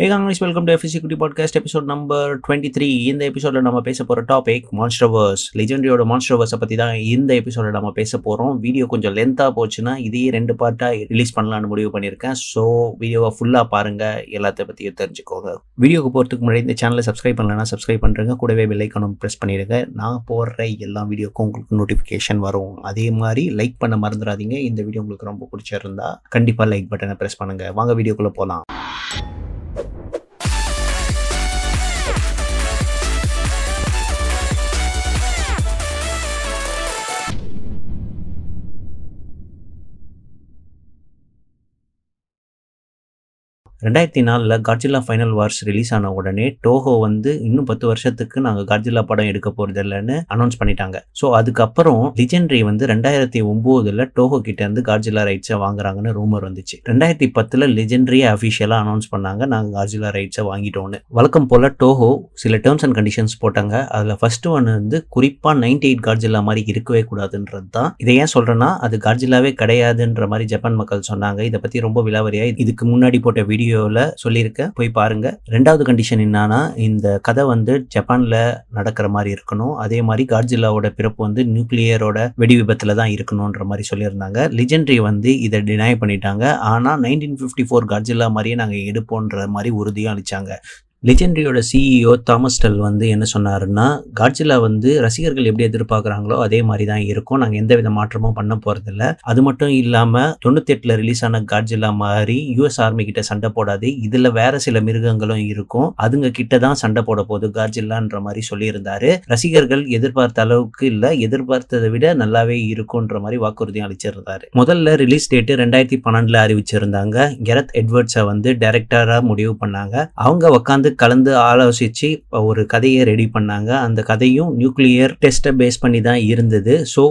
Hey Congress welcome to F குட்டி podcast episode number twenty three இந்த எபிசோட நம்ம பேச போகிற டாபிக் மான்ஸ்டர்வர்ஸ் லெஜெண்டரியோட மான்ஸ்டர்வர்ஸை பற்றி தான் இந்த எபிசோட நம்ம பேச போகிறோம் வீடியோ கொஞ்சம் லென்த்தாக போச்சுன்னா இதையே ரெண்டு பார்ட்டாக ரிலீஸ் பண்ணலாம்னு முடிவு பண்ணியிருக்கேன். ஸோ வீடியோவை ஃபுல்லாக பாருங்கள் எல்லாத்த பற்றியும் தெரிஞ்சுக்கோங்க. வீடியோக்கு போகிறதுக்கு முன்னாடி இந்த சேனலை சப்ஸ்கிரைப் பண்ணலன்னா சப்ஸ்கிரைப் பண்ணுறேங்க கூடவே பெல்லைக்கனும் ப்ரெஸ் பண்ணிடுங்க. நான் போடுற எல்லா வீடியோக்கும் உங்களுக்கு நோட்டிஃபிகேஷன் வரும். அதே மாதிரி லைக் பண்ண மறந்துடாதீங்க. இந்த வீடியோ உங்களுக்கு ரொம்ப பிடிச்சிருந்தா கண்டிப்பாக லைக் பட்டனை ப்ரெஸ் பண்ணுங்கள் வாங்க வீடியோக்குள்ளே போகலாம் ரெண்டாயிரத்தி நாலில் காட்ஜில்லா ஃபைனல் வார்ஸ் ரிலீஸ் ஆன உடனே டோஹோ வந்து இன்னும் பத்து வருஷத்துக்கு நாங்கள் காட்ஜில்லா படம் எடுக்க போகிறது இல்லைன்னு அனௌன்ஸ் பண்ணிட்டாங்க. ஸோ அதுக்கப்புறம் லிஜெண்டரி வந்து ரெண்டாயிரத்தி ஒம்போதில் டோஹோ கிட்ட இருந்து காட்ஜில்லா ரைட்ஸை வாங்குறாங்கன்னு ரூமர் வந்துச்சு. ரெண்டாயிரத்தி பத்தில் லிஜெண்டரியை அஃபிஷியலாக அனௌன்ஸ் பண்ணாங்க. நாங்கள் காட்ஜில்லா ரைட்ஸை வாங்கிட்டோன்னு வழக்கம் போல் டோஹோ சில டேர்ம்ஸ் அண்ட் கண்டிஷன்ஸ் போட்டாங்க. அதில் ஃபர்ஸ்ட் ஒன் வந்து குறிப்பாக நைன்டி எயிட் காட்ஜில்லா மாதிரி இருக்கவே கூடாதுன்றது தான் இதை ஏன் சொல்கிறேன்னா அது காட்ஜில்லாவே கிடையாதுன்ற மாதிரி ஜப்பான் மக்கள் சொன்னாங்க. இதை பற்றி ரொம்ப விலாவரியாக இதுக்கு முன்னாடி போட்ட வீடியோ வீடியோவில் சொல்லியிருக்கேன். போய் பாருங்க. ரெண்டாவது கண்டிஷன் என்னன்னா இந்த கதை வந்து ஜப்பானில் நடக்கிற மாதிரி இருக்கணும். அதே மாதிரி காட்ஜில்லாவோட பிறப்பு வந்து நியூக்ளியரோட வெடி விபத்தில் தான் இருக்கணுன்ற மாதிரி சொல்லியிருந்தாங்க. லிஜெண்ட்ரி வந்து இதை டினை பண்ணிட்டாங்க. ஆனால் நைன்டீன் ஃபிஃப்டி ஃபோர் காட்ஜில்லா மாதிரியே நாங்கள் எடுப்போன்ற மாதிரி உறுதியும் அளிச்சாங்க. லெஜெண்டரியோட சிஇஓ தாமஸ் டெல் வந்து என்ன சொன்னாருன்னா காட்ஜிலா வந்து ரசிகர்கள் எப்படி எதிர்பார்க்குறாங்களோ அதே மாதிரி தான் இருக்கும். நாங்கள் எந்த வித மாற்றமும் பண்ண போகிறதில்ல அது மட்டும் இல்லாமல் தொண்ணூத்தெட்டில் ரிலீஸ் ஆன காட்ஜிலா மாதிரி யூஎஸ் ஆர்மி கிட்ட சண்டை போடாது இதில் வேற சில மிருகங்களும் இருக்கும். அதுங்க கிட்ட தான் சண்டை போட போகுது காட்ஜில்லான்ற மாதிரி சொல்லியிருந்தாரு. ரசிகர்கள் எதிர்பார்த்த அளவுக்கு இல்லை எதிர்பார்த்ததை விட நல்லாவே இருக்கும்ன்ற மாதிரி வாக்குறுதியும் அளிச்சிருந்தாரு. முதல்ல ரிலீஸ் டேட்டு ரெண்டாயிரத்தி பன்னெண்டில் அறிவிச்சிருந்தாங்க. கெரத் எட்வர்ட்ஸை வந்து டைரக்டராக முடிவு பண்ணாங்க. அவங்க உட்காந்து கலந்து ஆலோசித்து ஒரு கதையை ரெடி பண்ணாங்க. அந்த கதையும் நியூக்ளியர் டெஸ்ட்டை பேஸ் பண்ணி தான் இருந்தது. ஸோ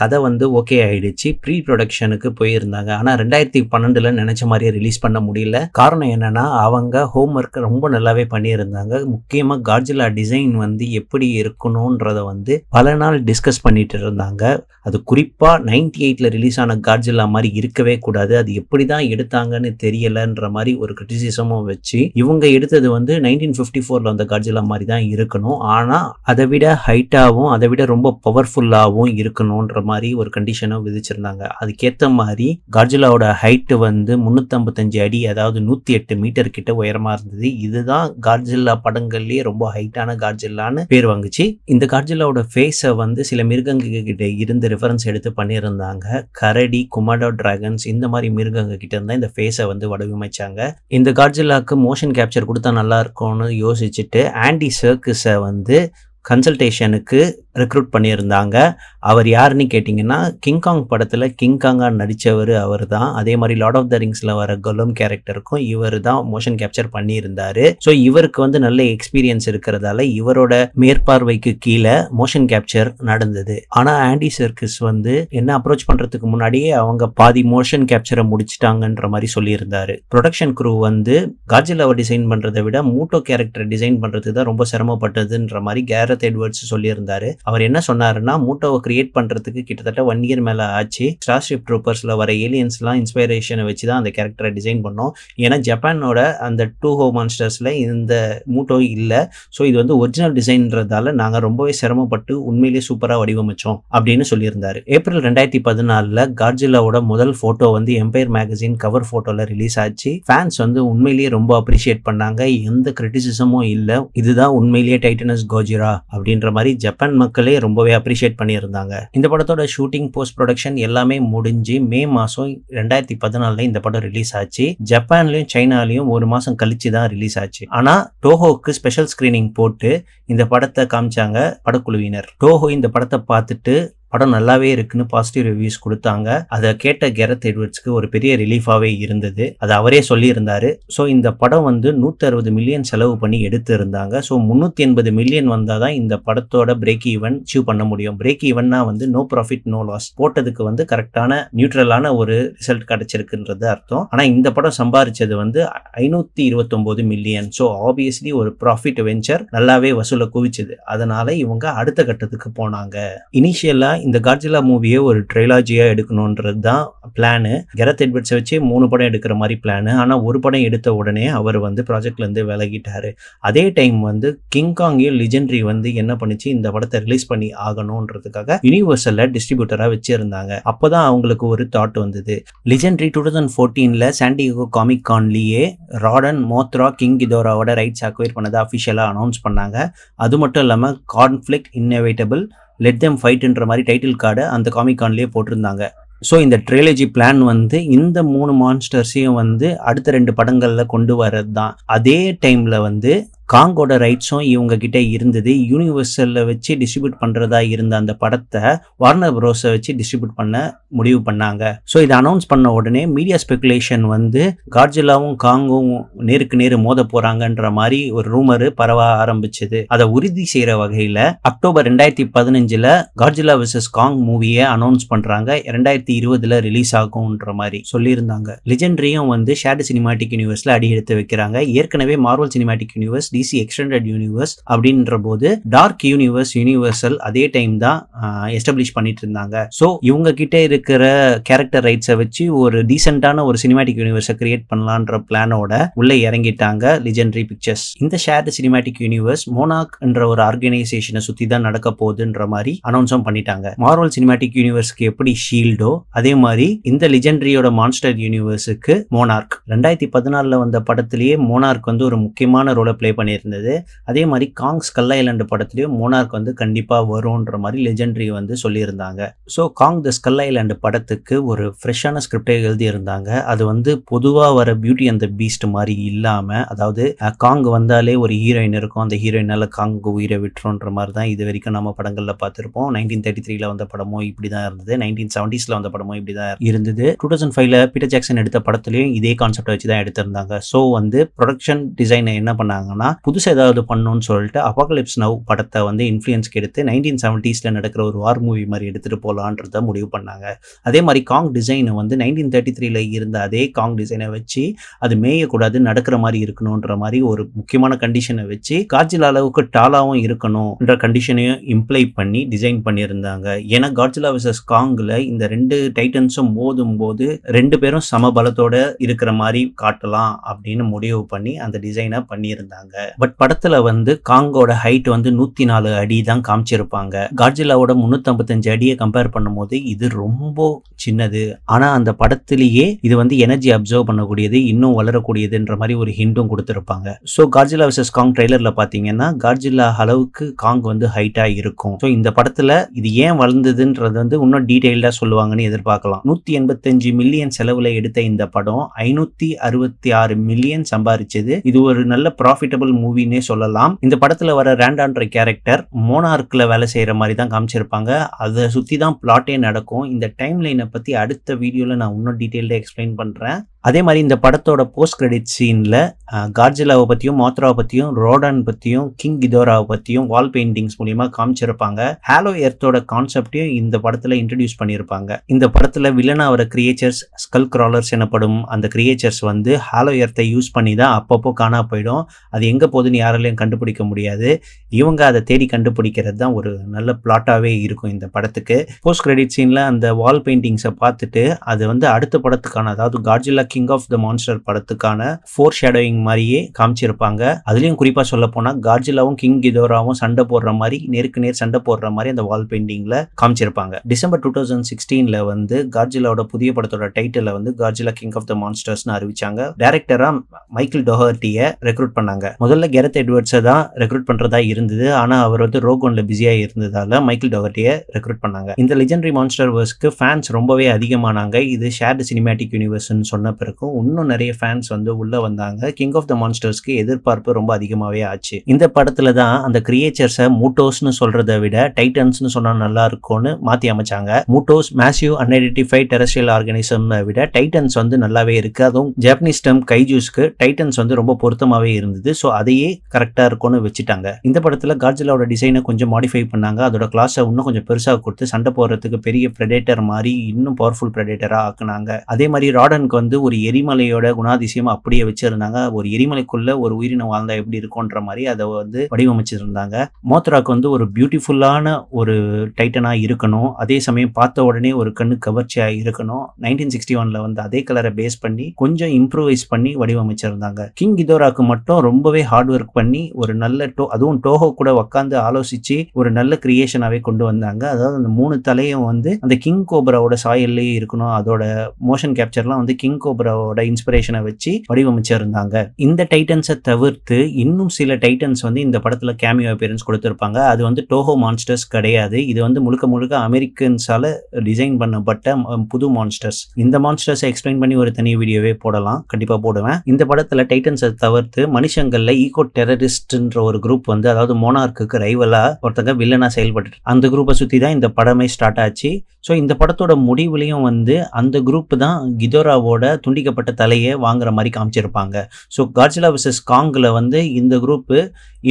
கதை வந்து ஓகே ஆயிடுச்சு. ப்ரீ ப்ரொடக்ஷனுக்கு போயிருந்தாங்க. ஆனால் ரெண்டாயிரத்தி பன்னெண்டில் நினச்ச மாதிரியே ரிலீஸ் பண்ண முடியல. காரணம் என்னன்னா அவங்க ஹோம் ஒர்க் ரொம்ப நல்லாவே பண்ணியிருந்தாங்க. முக்கியமாக கார்ஜிலா டிசைன் வந்து எப்படி இருக்கணுன்றதை வந்து பல நாள் டிஸ்கஸ் பண்ணிட்டு இருந்தாங்க. அது குறிப்பாக நைன்டி எயிட்டில் ரிலீஸ் ஆன கார்ஜிலா மாதிரி இருக்கவே கூடாது. அது எப்படி தான் எடுத்தாங்கன்னு தெரியலன்ற மாதிரி ஒரு கிரிட்டிசிசமும் வச்சு இவங்க எடுத்தது வந்து நைன்டீன் ஃபிஃப்டி ஃபோரில் வந்த காட்ஜிலா மாதிரி தான் இருக்கணும். ஆனால் அதை விட ஹைட்டாகவும் அதை விட ரொம்ப பவர்ஃபுல்லாகவும் இருக்கணுன்ற மாதிரி ஒரு கண்டிஷனை விதிச்சிருந்தாங்க. அதுக்கேற்ற மாதிரி கார்ஜிலாவோட ஹைட்டு வந்து முந்நூற்றம்பத்தஞ்சு அடி அதாவது நூற்றி எட்டு மீட்டர் கிட்ட உயரமாக இருந்தது. இதுதான் கார்ஜில்லா படங்கள்லேயே ரொம்ப ஹைட்டான கார்ஜில்லான்னு பேர் வாங்குச்சு. இந்த கார்ஜில்லாவோட ஃபேஸை வந்து சில மிருகங்க கிட்ட இருந்து ரெஃபரன்ஸ் எடுத்து பண்ணியிருந்தாங்க. கரடி குமாடோ டிராகன்ஸ் இந்த மாதிரி மிருகங்க கிட்ட இருந்தால் இந்த ஃபேஸை வந்து வடிவமைச்சாங்க. இந்த கார்ஜில்லாக்கு மோஷன் கேப்சர் கொடுத்தா நல்லா இருக்கும்னு யோசிச்சுட்டு ஆன்டி சர்க்கிஸை வந்து கன்சல்டேஷனுக்கு ரெக்ரூட் பண்ணியிருந்தாங்க. அவர் யாருன்னு கேட்டிங்கன்னா கிங்காங் படத்தில் கிங்காங்காக நடித்தவர் அவர் தான் அதே மாதிரி லார்ட் ஆஃப் த ரிங்ஸில் வர கொலம் கேரக்டருக்கும் இவர் தான் மோஷன் கேப்சர் பண்ணியிருந்தார். ஸோ இவருக்கு வந்து நல்ல எக்ஸ்பீரியன்ஸ் இருக்கிறதால இவரோட மேற்பார்வைக்கு கீழே மோஷன் கேப்சர் நடந்தது. ஆனால் ஆண்டி சர்க்கிஸ் வந்து என்ன அப்ரோச் பண்ணுறதுக்கு முன்னாடியே அவங்க பாதி மோஷன் கேப்சரை முடிச்சிட்டாங்கன்ற மாதிரி சொல்லியிருந்தாரு. ப்ரொடக்ஷன் குரூ வந்து காஜிலாவை டிசைன் பண்ணுறதை விட மூட்டோ கேரக்டர் டிசைன் பண்ணுறது தான் ரொம்ப சிரமப்பட்டதுன்ற மாதிரி கேரத் எட்வர்ட்ஸ் சொல்லியிருந்தாரு. அவர் என்ன சொன்னாருன்னா மூட்டோவை கிரியேட் பண்ணுறதுக்கு கிட்டத்தட்ட ஒன் இயர் மேலே ஆச்சு. ஸ்டார்ஷிப் ட்ரூப்பர்ஸில் வர ஏலியன்ஸ்லாம் இன்ஸ்பைரேஷனை வச்சு தான் அந்த கேரக்டரை டிசைன் பண்ணோம். ஏன்னா ஜப்பானோட அந்த டூ ஹோ மான்ஸ்டர்ஸில் இந்த மூட்டோ இல்லை. ஸோ இது வந்து ஒரிஜினல் டிசைன்றதால நாங்கள் ரொம்பவே சிரமப்பட்டு உண்மையிலேயே சூப்பராக வடிவமைச்சோம் அப்படின்னு சொல்லியிருந்தார். ஏப்ரல் ரெண்டாயிரத்தி பதினாலில் கார்ஜிலாவோட முதல் ஃபோட்டோ வந்து எம்பையர் மேகசின் கவர் ஃபோட்டோவில் ரிலீஸ் ஆச்சு. ஃபேன்ஸ் வந்து உண்மையிலேயே ரொம்ப அப்ரிஷியேட் பண்ணாங்க. எந்த கிரிட்டிசிசமும் இல்லை. இதுதான் உண்மையிலேயே டைட்டனஸ் கோஜிரா அப்படின்ற மாதிரி ஜப்பான் மக்கள் ரொம்பவே அப்ரிஷியேட் பண்ணியிருந்தாங்க. இந்த படத்தோட ஷூட்டிங் போஸ்ட் ப்ரொடக்ஷன் எல்லாமே முடிஞ்சு மே மாதம் ரெண்டாயிரத்தி பதினாலில் இந்த படம் ரிலீஸ் ஆச்சு. ஜப்பான்லையும் சைனாலையும் ஒரு மாதம் கழிச்சு தான் ரிலீஸ் ஆச்சு. ஆனால் டோஹோக்கு ஸ்பெஷல் ஸ்க்ரீனிங் போட்டு இந்த படத்தை காமிச்சாங்க படக்குழுவினர். டோஹோ இந்த படத்தை பார்த்துட்டு படம் நல்லாவே இருக்குன்னு பாசிட்டிவ் ரிவ்யூஸ் கொடுத்தாங்க. அதை கேட்ட கெரத் எட்வர்ட்ஸ்க்கு ஒரு பெரிய ரிலீஃபாகவே இருந்தது. அது அவரே சொல்லியிருந்தாரு. ஸோ இந்த படம் வந்து நூற்றி அறுபது மில்லியன் செலவு பண்ணி எடுத்து இருந்தாங்க ஸோ முந்நூற்றி எண்பது மில்லியன் வந்தால் தான் இந்த படத்தோட பிரேக் ஈவன் அச்சீவ் பண்ண முடியும். பிரேக் ஈவன்னா வந்து நோ ப்ராஃபிட் நோ லாஸ் போட்டதுக்கு வந்து கரெக்டான நியூட்ரலான ஒரு ரிசல்ட் கிடைச்சிருக்குன்றது அர்த்தம். ஆனால் இந்த படம் சம்பாரிச்சது வந்து ஐநூற்றி இருபத்தொம்போது மில்லியன் ஸோ ஆப்வியஸ்லி ஒரு ப்ராஃபிட் வெஞ்சர் நல்லாவே வசூலை குவிச்சுது. அதனால இவங்க அடுத்த கட்டத்துக்கு போனாங்க. இனிஷியலாக இந்த கார்ஜிலா மூவியை ஒரு ட்ரைலாஜியாக எடுக்கணுன்றது தான் பிளானு கெரத் எட்வர்ட்ஸை வச்சு மூணு படம் எடுக்கிற மாதிரி பிளானு ஆனால் ஒரு படம் எடுத்த உடனே அவர் வந்து ப்ராஜெக்ட்லேருந்து விலகிட்டார். அதே டைம் வந்து கிங்காங்கையும் லிஜெண்ட்ரி வந்து என்ன பண்ணிச்சு? இந்த படத்தை ரிலீஸ் பண்ணி ஆகணுன்றதுக்காக யூனிவர்சலில் டிஸ்ட்ரிபியூட்டராக வச்சுருந்தாங்க. அப்போ தான் அவங்களுக்கு ஒரு தாட் வந்தது. லிஜெண்ட்ரி டூ தௌசண்ட் ஃபோர்டீனில் சாண்டிகோ காமிக் கான்லேயே ராடன் மோத்ரா கிங் கிதோராவோட ரைட்ஸ் அக்வைர் பண்ணதை அஃபிஷியலாக அனௌன்ஸ் பண்ணாங்க. அது மட்டும் இல்லாமல் கான்ஃப்ளிக் இன்னோவேட்டபிள் லெட் தெம் ஃபைட்ன்ற மாதிரி டைட்டில் கார்டை அந்த காமிக் கான்லேயே போட்டிருந்தாங்க. ஸோ இந்த ட்ரிலஜி பிளான் வந்து இந்த மூணு மான்ஸ்டர்ஸையும் வந்து அடுத்த ரெண்டு படங்களில் கொண்டு வர்றது தான் அதே டைமில் வந்து காங்கோட ரைட்ஸும் இவங்க கிட்ட இருந்தது. யூனிவர்சலில் வச்சு டிஸ்ட்ரிபியூட் பண்ணுறதா இருந்த அந்த படத்தை வார்னர் ப்ரோஸை வச்சு டிஸ்ட்ரிபியூட் பண்ண முடிவு பண்ணாங்க. ஸோ இதை அனௌன்ஸ் பண்ண உடனே மீடியா ஸ்பெகுலேஷன் வந்து கார்ஜிலாவும் காங்கும் நேருக்கு நேரு மோத போகிறாங்கன்ற மாதிரி ஒரு ரூமரு பரவ ஆரம்பிச்சது. அதை உறுதி செய்கிற வகையில் அக்டோபர் ரெண்டாயிரத்தி பதினஞ்சில் கார்ஜிலா விசஸ் காங் மூவியை அனௌன்ஸ் பண்ணுறாங்க ரெண்டாயிரத்தி இருபதுல ரிலீஸ் ஆகும்ன்ற மாதிரி சொல்லியிருந்தாங்க. லிஜெண்ட்ரியும் வந்து ஷேர்டு சினிமாட்டிக் யூனிவர்ஸில் அடி எடுத்து வைக்கிறாங்க. ஏற்கனவே Marvel cinematic universe DC extended universe அப்படின்ற போது டார்க் யூனிவர்ஸ் யூனிவர்சல் அதே டைம் தான் எஸ்டாப்ளிஷ் பண்ணிட்டு இருந்தாங்க. ஸோ இவங்க கிட்ட இருக்கிற கேரக்டர் ரைட்ஸை வச்சு ஒரு டீசென்டான ஒரு சினிமாட்டிக் யூனிவர்ஸை கிரியேட் பண்ணலான்ற பிளானோட உள்ள இறங்கிட்டாங்க லிஜெண்டரி பிக்சர்ஸ் இந்த ஷேர்டு சினிமாட்டிக் யூனிவர்ஸ் மோனாக் என்ற ஒரு ஆர்கனைசேஷனை சுற்றி தான் நடக்க போகுதுன்ற மாதிரி அனௌன்ஸும் பண்ணிட்டாங்க. மார்வல் சினிமாட்டிக் யூனிவர்ஸ்க்கு எப்படி ஷீல்டோ அதே மாதிரி இந்த லிஜெண்டரியோட மான்ஸ்டர் யூனிவர்ஸுக்கு மோனார்க் ரெண்டாயிரத்தி பதினாலில் வந்த படத்திலேயே மோனார்க் வந்து ஒரு முக்கியமான ரோலை ப்ளே பண்ணியிருந்தது. அதே மாதிரி காங்ஸ் ஸ்கல் ஐலண்ட் படத்துலையும் மோனார்க் வந்து கண்டிப்பாக வரும்ன்ற மாதிரி லெஜெண்ட்ரி வந்து சொல்லியிருந்தாங்க. So Kong the Skull Island படத்துக்கு ஒரு ஃப்ரெஷ்ஷான ஸ்கிரிப்டை எழுதியிருந்தாங்க. அது வந்து பொதுவாக வர பியூட்டி அந்த பீஸ்ட் மாதிரி இல்லாமல் அதாவது காங் வந்தாலே ஒரு ஹீரோயின் இருக்கும். அந்த ஹீரோயினால் காங் உயிரை விட்டுருன்ற மாதிரி தான் இது வரைக்கும் நம்ம படங்களில் பார்த்துருப்போம். நைன்டீன் தேர்ட்டி த்ரீல வந்த படமும் இப்படி தான் இருந்தது. நைன்டீன் செவன்டீஸில் வந்த படமும் இப்படி தான் இருந்தது. டூ தௌசண்ட் ஃபைவ்ல பீட்டர் ஜாக்சன் எடுத்த படத்துலையும் இதே கான்செப்டை வச்சு தான் எடுத்திருந்தாங்க. ஸோ வந்து ப்ரொடக்ஷன் டிசைனை என்ன பண்ணாங்கன்னா புதுசு ஏதாவது பண்ணணும்னு சொல்லிட்டு அபாகலிப்ஸ் நவ் படத்தை வந்து இன்ஃப்ளூயன்ஸ்க்கு எடுத்து நைன்டீன் செவன்ட்டீஸில் நடக்கிற ஒரு வார் மூவி மாதிரி எடுத்துகிட்டு போகலான்றத முடிவு பண்ணாங்க. அதே மாதிரி காங் டிசைனை வந்து நைன்டீன் தேர்ட்டி த்ரீல இருந்த அதே காங் டிசைனை வச்சு அது மேயக்கூடாது நடக்கிற மாதிரி இருக்கணுன்ற மாதிரி ஒரு முக்கியமான கண்டிஷனை வச்சு காஜில் அளவுக்கு டாலாவும் இருக்கணும்ன்ற கண்டிஷனையும் இம்ப்ளை பண்ணி டிசைன் பண்ணியிருந்தாங்க. ஏன்னா காட்சிலா விசஸ் காங்கில் இந்த ரெண்டு டைட்டன்ஸும் மோதும் போது ரெண்டு பேரும் சமபலத்தோட இருக்கிற மாதிரி காட்டலாம் அப்படின்னு முடிவு பண்ணி அந்த டிசைனை பண்ணியிருந்தாங்க. பட் படத்துல வந்து காங்கோட ஹைட் வந்து நூத்தி நாலு அடி தான் காமிச்சிருப்பாங்க. காட்ஜிலாவோட முன்னூத்தம்பத்தஞ்சு அடியை கம்பேர் பண்ணும்போது இது ரொம்ப சின்னது. ஆனா அந்த படத்திலேயே இது வந்து எனர்ஜி அப்சர்வ் பண்ணக்கூடியது இன்னும் வளரக்கூடியதுன்ற மாதிரி ஒரு ஹிண்டும் கொடுத்துருப்பாங்க. ஸோ கார்ஜிலா விசஸ் காங் ட்ரெய்லர்ல பாத்தீங்கன்னா கார்ஜிலா அளவுக்கு காங் வந்து ஹைட்டா இருக்கும். ஸோ இந்த படத்துல இது ஏன் வளர்ந்ததுன்றது வந்து இன்னும் டீடைல்டா சொல்லுவாங்கன்னு எதிர்பார்க்கலாம். நூத்தி எண்பத்தஞ்சு மில்லியன் செலவுல எடுத்த இந்த படம் ஐநூத்தி அறுபத்தி ஆறு மில்லியன் சம்பாரிச்சது. இது ஒரு நல்ல ப்ராஃபிட்டபிள் மூவின்னே சொல்லலாம். இந்த படத்துல வர ரேண்டான்ற கேரக்டர் மோனார்க்ல வேலை செய்யற மாதிரி தான் காமிச்சிருப்பாங்க. அதை சுத்தி தான் பிளாட்டே நடக்கும். இந்த டைம் லைனை பத்தி அடுத்த வீடியோல நான் இன்னும் டீட்டெயில்டாக எக்ஸ்பிளைன் பண்றேன். அதே மாதிரி இந்த படத்தோட போஸ்ட் கிரெடிட் சீனில் கார்ஜிலாவை பற்றியும் மோத்ராவை பற்றியும் ரோடன் பற்றியும் கிங் கிதோராவை பற்றியும் வால் பெயிண்டிங்ஸ் மூலியமாக காமிச்சிருப்பாங்க. ஹாலோ எர்த்தோட கான்செப்டையும் இந்த படத்தில் இன்ட்ரடியூஸ் பண்ணியிருப்பாங்க இந்த படத்தில் வில்லனா வர கிரியேச்சர்ஸ் ஸ்கல் கிராலர்ஸ் எனப்படும் அந்த கிரியேச்சர்ஸ் வந்து ஹாலோ எர்த்தை யூஸ் பண்ணி தான் அப்பப்போ காணா போயிடும். அது எங்கே போகுதுன்னு யாராலையும் கண்டுபிடிக்க முடியாது. இவங்க அதை தேடி கண்டுபிடிக்கிறது தான் ஒரு நல்ல பிளாட்டாகவே இருக்கும் இந்த படத்துக்கு. போஸ்ட் கிரெடிட் சீனில் அந்த வால் பெயிண்டிங்ஸை பார்த்துட்டு அது வந்து அடுத்த படத்துக்கான அதாவது Godzilla King of the Monster படத்துக்கான ஃபோர் ஷேடோயிங் மாதிரியே காமிச்சிருப்பாங்க. அதுலயும் குறிப்பா சொல்ல போனா கார்ஜிலாவும் கிங் கிதோராவும் சண்டை போடுற மாதிரி நேருக்கு நேர் சண்டை போடுற மாதிரி அந்த வால் பெயிண்டிங்ல காமிச்சிருப்பாங்க. டிசம்பர் டூ தௌசண்ட் சிக்ஸ்டீன்ல வந்து கார்ஜிலாவோட புதிய படத்தோட டைட்டில் வந்து கார்ஜிலா கிங் ஆஃப் த மான்ஸ்டர்ஸ்னு அறிவிச்சாங்க. டேரக்டரா மைக்கேல் டொஹர்ட்டியை ரெக்ரூட் பண்ணாங்க. முதல்ல கெரத் எட்வர்ட்ஸை தான் ரெக்ரூட் பண்றதா இருந்தது. ஆனா அவர் வந்து ரோகோன்ல பிஸியா இருந்ததால மைக்கேல் டொஹர்ட்டியை ரெக்ரூட் பண்ணாங்க. இந்த லெஜெண்டரி மான்ஸ்டர் வர்ஸ்க்கு ஃபேன்ஸ் ரொம்பவே அதிகமானாங்க. இது ஷேர்டு சினிமேட்டிக் யூனிவர்ஸ்னு சொன்ன பிறகும் இன்னும் நிறைய ஃபேன்ஸ் வந்து உள்ள வந்தாங்க. கிங் ஆஃப் த மான்ஸ்டர்ஸ்க்கு எதிர்பார்ப்பு ரொம்ப அதிகமாகவே ஆச்சு. இந்த படத்துல தான் அந்த கிரியேச்சர்ஸை மூட்டோஸ்னு சொல்றதை விட டைட்டன்ஸ்னு சொன்னா நல்லா இருக்கும்னு மாத்தி அமைச்சாங்க. MUTOs massive unidentified terrestrial organism விட டைட்டன்ஸ் வந்து நல்லாவே இருக்கு. அதுவும் ஜாப்பனீஸ் டேம் கைஜூஸ்க்கு டைட்டன்ஸ் வந்து ரொம்ப பொருத்தமாகவே இருந்தது. ஸோ அதையே கரெக்டாக இருக்கும்னு வச்சுட்டாங்க. இந்த படத்தில் கார்ஜிலாவோட டிசைனை கொஞ்சம் மாடிஃபை பண்ணாங்க. அதோட கிளாஸை இன்னும் கொஞ்சம் பெருசாக கொடுத்து சண்டை போடுறதுக்கு பெரிய ப்ரெடேட்டர் மாதிரி இன்னும் பவர்ஃபுல் ப்ரெடேட்டராக ஆக்குனாங்க. அதே மாதிரி ராடனுக்கு வந்து ஒரு எரிமலையோட குணாதிசயம் அப்படியே வச்சிருந்தாங்க. ஒரு எரிமலைக்குள்ள ஒரு உயிரினம் வாழ்ந்தா எப்படி இருக்கும்ன்ற மாதிரி அதை வந்து வடிவமைச்சிருந்தாங்க. மோத்ராக்கு வந்து ஒரு பியூட்டிஃபுல்லான ஒரு டைட்டனாக இருக்கணும். அதே சமயம் பார்த்த உடனே ஒரு கண்ணு கவர்ச்சியாக இருக்கணும். நைன்டீன் சிக்ஸ்டி ஒன்ல வந்து அதே கலரை பேஸ் பண்ணி கொஞ்சம் இம்ப்ரூவைஸ் பண்ணி வடிவமைச்சிருந்தாங்க. கிங் கிதோராக்கு மட்டும் ரொம்பவே ஹார்ட் ஒர்க் பண்ணி ஒரு நல்ல டோ அதுவும் டோஹோ கூட உட்காந்து ஆலோசிச்சு ஒரு நல்ல கிரியேஷனாகவே கொண்டு வந்தாங்க. அதாவது அந்த மூணு தலையும் வந்து அந்த கிங் கோப்ராவோட சாயல்லே இருக்கணும். அதோட மோஷன் கேப்சர்லாம் வந்து கிங் கோப்ராவோட இன்ஸ்பிரேஷனை வச்சு வடிவமைச்சிருந்தாங்க. இந்த டைட்டன்ஸை தவிர்த்து இன்னும் சில டைட்டன்ஸ் வந்து இந்த படத்துல கேமியோ அப்பியரன்ஸ் கொடுத்திருப்பாங்க. அது வந்து டோஹோ மான்ஸ்டர்ஸ் கிடையாது. இது வந்து முழுக்க முழுக்க அமெரிக்கன்ஸால டிசைன் பண்ணப்பட்ட புது மான்ஸ்டர்ஸ் இந்த மான்ஸ்டர்ஸை எக்ஸ்பிளைன் பண்ணி ஒரு தனி வீடியோவே போடலாம். கண்டிப்பா போடுவேன். இந்த படத்துல டைட்டன்ஸை தவிர்த்து மனுஷங்கள்ல ஈகோ டெரரிஸ்ட்ன்ற ஒரு குரூப் வந்து அதாவது மோனார்க்குக்கு ரைவலா ஒருத்தங்க வில்லனா செயல்பட்டு அந்த குரூப்பை சுத்தி தான் இந்த படமே ஸ்டார்ட் ஆச்சு. ஸோ இந்த படத்தோட முடிவுலையும் வந்து அந்த குரூப் தான் கிதோராவோட துண்டிக்கப்பட்ட தலையை வாங்குற மாதிரி காமிச்சிருப்பாங்க. ஸோ காட்சிலா விசஸ் காங்கில் வந்து இந்த குரூப்பு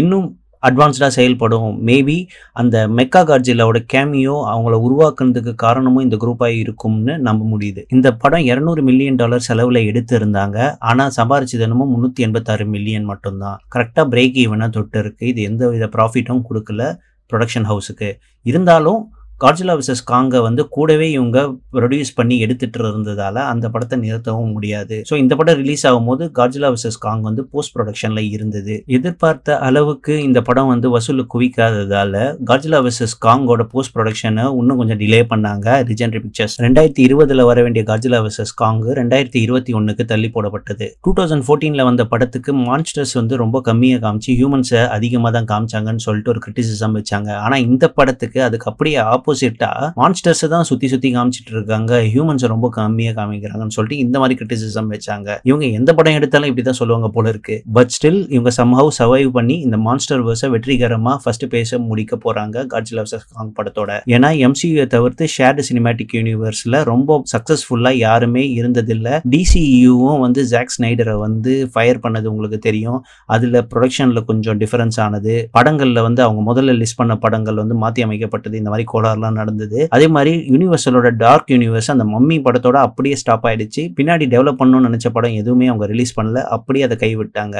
இன்னும் அட்வான்ஸ்டாக செயல்படும். மேபி அந்த மெக்கா கார்ஜிலாவோட கேமியோ அவங்கள உருவாக்குனதுக்கு காரணமும் இந்த குரூப்பாக இருக்கும்னு நம்ப முடியுது. இந்த படம் இரநூறு மில்லியன் டாலர் செலவில் எடுத்திருந்தாங்க. ஆனால் சம்பாரிச்சது என்னமோ முந்நூற்றி எண்பத்தாறு மில்லியன் மட்டும்தான். கரெக்டாக பிரேக் ஈவனாக தொட்டு இருக்குது இது எந்த வித ப்ராஃபிட்டும் கொடுக்கல ப்ரொடக்ஷன் ஹவுஸுக்கு இருந்தாலும் காட்ஜிலா விசஸ் காங்கை வந்து கூடவே இவங்க ப்ரொடியூஸ் பண்ணி எடுத்துட்டு இருந்ததால அந்த படத்தை நிறுத்தவும் முடியாது. ஸோ இந்த படம் ரிலீஸ் ஆகும்போது காட்ஜிலா விசஸ் காங் வந்து போஸ்ட் ப்ரொடக்ஷன்ல இருந்தது. எதிர்பார்த்த அளவுக்கு இந்த படம் வந்து வசூல் குவிக்காததால காட்ஜிலா விசஸ் காங்கோட போஸ்ட் ப்ரொடக்ஷனை இன்னும் கொஞ்சம் டிலே பண்ணாங்க. ரிஜென்ட்ரி பிக்சர்ஸ் ரெண்டாயிரத்தி இருபதுல வர வேண்டிய காட்ஜிலா விசஸ் காங் ரெண்டாயிரத்தி இருபத்தி ஒன்னுக்கு தள்ளி போடப்பட்டது. டூ தௌசண்ட் ஃபோர்டீன்ல வந்த படத்துக்கு மான்ஸ்டர்ஸ் வந்து ரொம்ப கம்மியாக காமிச்சு ஹியூமன்ஸை அதிகமாக தான் காமிச்சாங்கன்னு சொல்லிட்டு ஒரு கிரிட்டிசிசம் வச்சாங்க. ஆனால் இந்த படத்துக்கு அதுக்கு அப்படியே ஆப் ஆப்போசிட்டா மான்ஸ்டர்ஸ் தான் சுத்தி சுத்தி காமிச்சிட்டு இருக்காங்க ஹியூமன்ஸை ரொம்ப கம்மியா காமிக்கிறாங்கன்னு சொல்லிட்டு இந்த மாதிரி கிரிட்டிசிசம் வச்சாங்க. இவங்க எந்த படம் எடுத்தாலும் இப்படிதான் சொல்லுவாங்க போல இருக்கு. பட் ஸ்டில் இவங்க சம்ஹவ் சர்வைவ் பண்ணி இந்த மான்ஸ்டர் வேர்ஸை வெற்றிகரமா ஃபர்ஸ்ட் பேச முடிக்க போறாங்க காட்ஜிலா காங் படத்தோட. ஏன்னா எம்சியூ தவிர்த்து ஷேர்டு சினிமேட்டிக் யூனிவர்ஸ்ல ரொம்ப சக்சஸ்ஃபுல்லா யாருமே இருந்ததில்ல. டிசியூவும் வந்து ஜாக் ஸ்னைடரை வந்து ஃபயர் பண்ணது உங்களுக்கு தெரியும். அதுல ப்ரொடக்ஷன்ல கொஞ்சம் டிஃபரன்ஸ் ஆனது. படங்கள்ல வந்து அவங்க முதல்ல லிஸ்ட் பண்ண படங்கள் வந்து மாத்தி அமைக்கப்பட்டது. இந்த மாதிரி ஸ்டார்லாம் நடந்தது. அதே மாதிரி யூனிவர்சலோட டார்க் யூனிவர்ஸ் அந்த மம்மி படத்தோட அப்படியே ஸ்டாப் ஆயிடுச்சு. பின்னாடி டெவலப் பண்ணணும்னு நினச்ச படம் எதுவுமே அவங்க ரிலீஸ் பண்ணல. அப்படியே அதை கைவிட்டாங்க.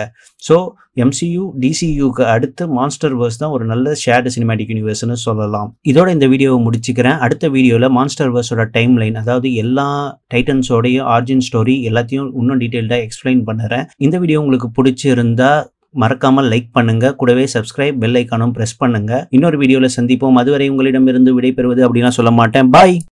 ஸோ எம்சியூ டிசியூக்கு அடுத்து மான்ஸ்டர் வேர்ஸ் தான் ஒரு நல்ல ஷேர்டு சினிமேட்டிக் யூனிவர்ஸ்னு சொல்லலாம். இதோட இந்த வீடியோவை முடிச்சுக்கிறேன். அடுத்த வீடியோவில் மான்ஸ்டர் வேர்ஸோட டைம் லைன் அதாவது எல்லா டைட்டன்ஸோடைய ஆர்ஜின் ஸ்டோரி எல்லாத்தையும் இன்னும் டீட்டெயில்டாக எக்ஸ்பிளைன் பண்ணுறேன். இந்த வீடியோ உங்களுக்கு பிடிச்சிருந்தா மறக்காமல் லைக் பண்ணுங்க. கூடவே சப்ஸ்கிரைப் பெல் ஐக்கானும் பிரஸ் பண்ணுங்க. இன்னொரு வீடியோவில் சந்திப்போம். அதுவரை உங்களிடமிருந்து விடைபெறுவது அப்படிலாம் சொல்ல மாட்டேன். பாய்